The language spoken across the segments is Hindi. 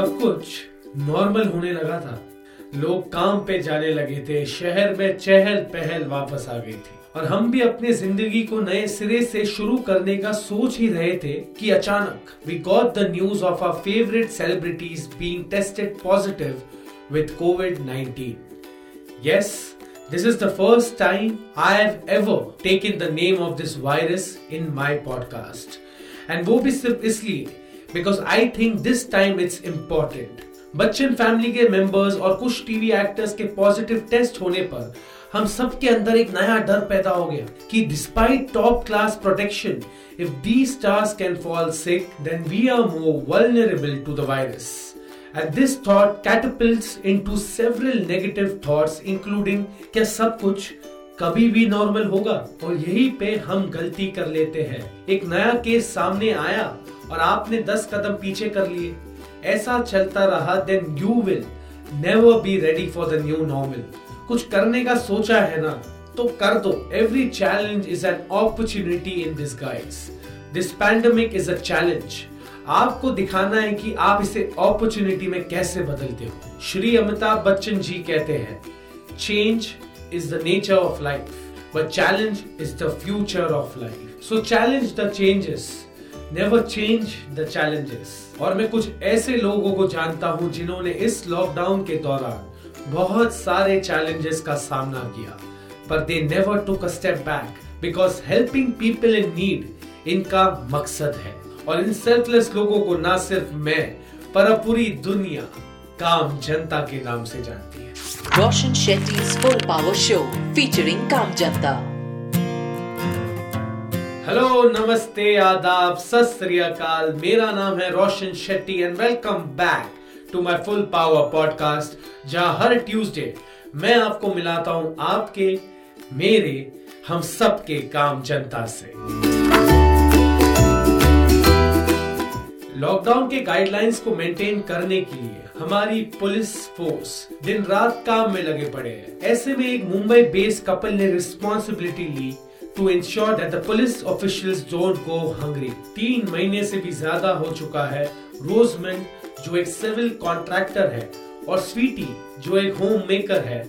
सब कुछ नॉर्मल होने लगा था। लोग काम पे जाने लगे थे, शहर में चहल पहल वापस आ गई थी। और हम भी अपनी ज़िंदगी को नए सिरे से शुरू करने का सोच ही रहे थे कि अचानक we got the news of our favourite celebrities being tested positive with COVID 19 yes This is the first time I have ever taken the name of this virus in my podcast. And वो भी सिर्फ़ इसलिए because I think this time it's important Bachchan family के मेंबर्स और कुछ टीवी एक्टर्स के पॉजिटिव टेस्ट होने पर हम सब के अंदर एक नया डर पैदा हो गया कि despite top class protection if the stars can fall sick then we are more vulnerable to the virus And this thought catapults into several negative thoughts, including क्या सब कुछ कभी भी नॉर्मल होगा और यही पे हम गलती कर लेते हैं। एक नया केस सामने आया और आपने दस कदम पीछे कर लिए। ऐसा चलता रहा then you will never be ready for the new normal कुछ करने का सोचा है ना तो कर दो। Every challenge is an opportunity in this guides this pandemic is a challenge आपको दिखाना है कि आप इसे अपॉर्चुनिटी में कैसे बदलते हो। श्री अमिताभ बच्चन जी कहते हैं change is the nature of life but challenge is the future of life so challenge the changes never change the challenges और मैं कुछ ऐसे लोगों को जानता हूँ जिन्होंने इस लॉकडाउन के दौरान बहुत सारे चैलेंजेस का सामना किया पर they never took a step back because helping people in need इनका मकसद है। और इन सेल्फलेस लोगों को ना सिर्फ़ मैं, पर पूरी दुनिया काम जनता के नाम से जानती है। Roshan Shetty full power show featuring Kaam Janta. Hello नमस्ते आदाब सत मेरा नाम है Roshan Shetty and welcome back to my full power podcast जहाँ हर ट्यूसडे मैं आपको मिलाता हूँ आपके मेरे हम सबके काम जनता से। लॉकडाउन के गाइडलाइंस को मेंटेन करने के लिए हमारी पुलिस फोर्स दिन रात काम में लगे पड़े हैं ऐसे में एक मुंबई बेस्ड कपल ने responsibility Lee to ensure that the police officials don't go hungry तीन महीने से भी ज़्यादा हो चुका है रोजमेंट जो एक सिविल कॉन्ट्रैक्टर है, और स्वीटी जो एक होम मेकर है,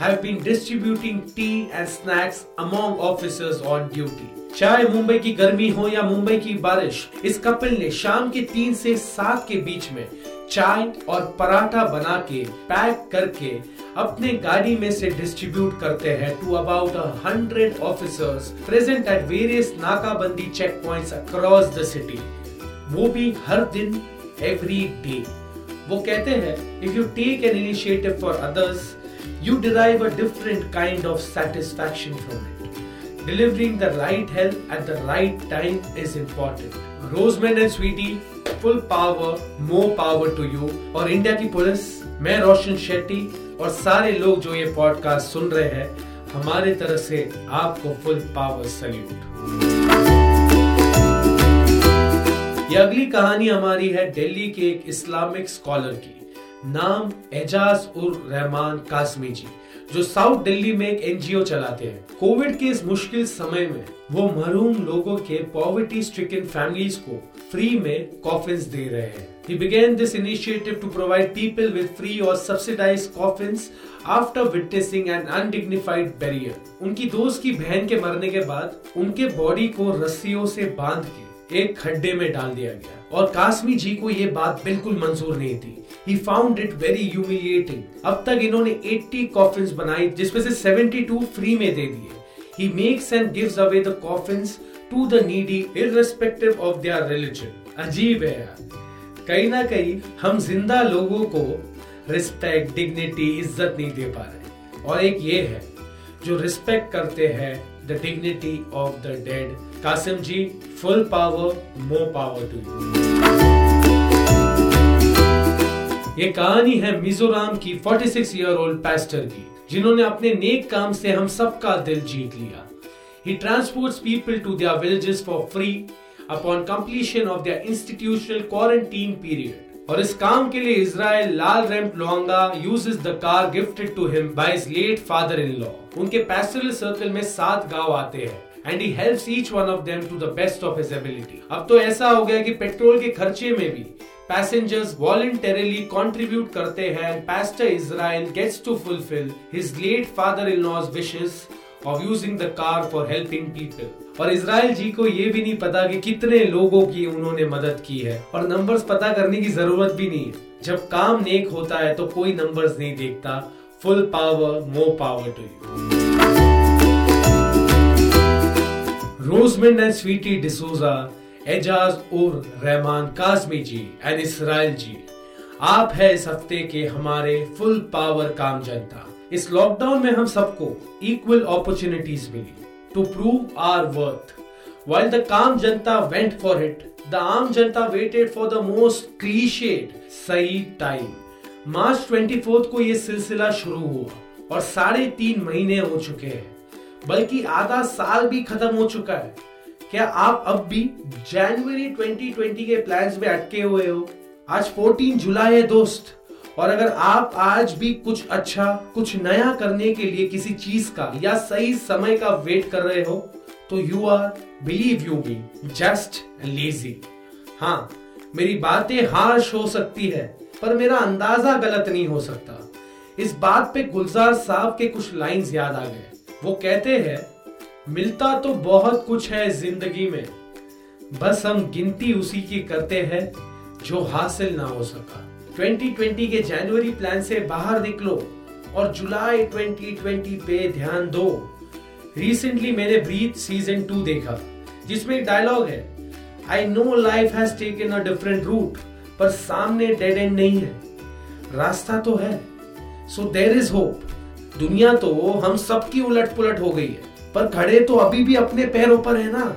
have been distributing tea and snacks among officers on duty. चाहे मुंबई की गर्मी हो या मुंबई की बारिश, इस कपिल ने शाम के तीन से सात के बीच में चाय और पराठा बना के, पैक करके अपने गाड़ी में से डिस्ट्रीब्यूट करते हैं to about hundred officers present at various नाकाबंदी check points across the city वो भी हर दिन एवरी डे वो कहते हैं if you take an initiative for others you derive a different kind of satisfaction from it delivering the right help at the right time is important. Roseman and Sweetie, full power, more power to you. और इंडिया की पुलिस मैं रोशन शेट्टी और सारे लोग जो ये पॉडकास्ट सुन रहे हैं हमारे तरफ़ से आपको फुल पावर सल्यूट ये अगली कहानी हमारी है दिल्ली के एक इस्लामिक स्कॉलर की नाम एजाज उर रहमान कासमी जी जो साउथ दिल्ली में एक एनजीओ चलाते हैं कोविड के इस मुश्किल समय में वो महरूम लोगों के पॉवर्टी स्ट्रिकन फैमिलीज़ को फ्री में कॉफिन्स दे रहे हैं He began this initiative to provide people with free or subsidized coffins after witnessing an undignified burial. उनकी दोस्त की बहन के मरने के बाद उनके बॉडी को रस्सियों से बाँध के एक खड्डे में डाल दिया गया। और कासमी जी को ये बात बिल्कुल मंजूर नहीं थी। He found it very humiliating अब तक इन्होंने 80 कॉफिन्स बनाई, जिसमें से 72 फ्री में दे दिए। He makes and gives away the coffins to the needy irrespective of their religion अजीब है यार। कहीं ना कहीं हम ज़िंदा लोगों को रिस्पेक्ट डिग्निटी इज़्ज़त नहीं दे पा रहे। और एक ये है जो रिस्पेक्ट करते हैं the dignity of the dead Kasim ji full power more power to you ये कहानी है मिजोराम की 46 सिक्स ईयर ओल्ड पैस्टर की, जिन्होंने अपने नेक काम से हम सबका दिल जीत लिया। He transport people to villages for free upon completion of their institutional quarantine period और इस काम के लिए इसराइल लाल रैम्प लोंगा uses the car gifted to him by his late father in law उनके पैस्टरल सर्कल में सात गाँव आते हैं and he helps each one of them to the best of his ability अब तो ऐसा हो गया कि पेट्रोल के खर्चे में भी पैसेंजर्स वॉलंटरली कंट्रीब्यूट करते हैं pastor Israel gets to fulfill his late father-in-law's of using the car for helping people. और इसराइल जी को ये भी नहीं पता कि कितने लोगों की उन्होंने मदद की है। और नंबर्स पता करने की ज़रूरत भी नहीं है। जब काम नेक होता है तो कोई नंबर्स नहीं देखता। Full power more power to you Rosemind and Sweety D'Souza Ejaz ur Rehman Kazmi ji and Israil ji आप है इस हफ़्ते के हमारे फुल पावर काम जनता। इस लॉकडाउन में हम सबको equal opportunities milli to prove our worth while the काम janta went for it the aam janta waited for the most clichéd सही टाइम मार्च ट्वेंटी को ये सिलसिला शुरू हुआ और साढ़े तीन महीने हो चुके हैं। बल्कि आधा साल भी खत्म हो चुका है। क्या आप अब भी जनवरी 2020 के प्लान्स में अटके हुए हो? आज 14 जुलाई है दोस्त। और अगर आप आज भी कुछ अच्छा कुछ नया करने के लिए किसी चीज़ का या सही समय का वेट कर रहे हो तो you are believe you be just lazy हाँ मेरी बातें हार्श हो सकती है, पर मेरा अंदाज़ा गलत नहीं हो सकता। इस बात पे गुलजार साहब के कुछ लाइंस याद आ गए। वो कहते हैं, मिलता तो बहुत कुछ है ज़िंदगी में, बस हम गिनती उसी की करते हैं जो हासिल ना हो सका। 2020 के जनवरी प्लान से बाहर निकलो और जुलाई 2020 पे ध्यान दो। रिसेंटली मैंने ब्रीथ सीज़न टू देखा, जिसमें एक डायलॉग है। I know life has taken a different route पर सामने डेड एंड नहीं है। रास्ता तो है। सो देर इज़ होप दुनिया तो हम सबकी उलट पुलट हो गई है, पर खड़े तो अभी भी अपने पैरों पर है ना।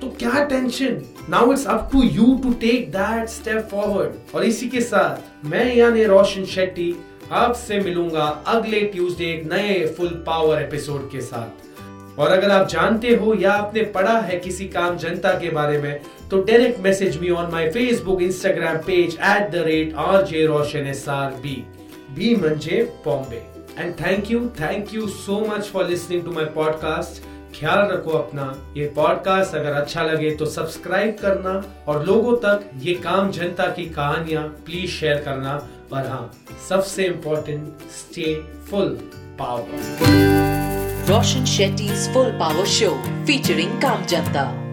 तो क्या tension now it's up to you to take that step forward और इसी के साथ, मैं यानी रोशन शेट्टी आपसे मिलूँगा अगले ट्यूसडे एक नए फुल पावर एपिसोड के साथ। और अगर आप जानते हो या आपने पढ़ा है किसी काम जनता के बारे में तो direct message me on my Facebook Instagram page at the rate R J Roshan S R B B मंजे Bombay and thank you thank you so much for listening to my podcast ख्याल रखो अपना। ये पॉडकास्ट अगर अच्छा लगे तो सब्सक्राइब करना और लोगों तक ये काम जनता की कहानियाँ प्लीज़ शेयर करना। और हाँ सबसे important stay full power Roshan Shetty full power show featuring Kaam Janta.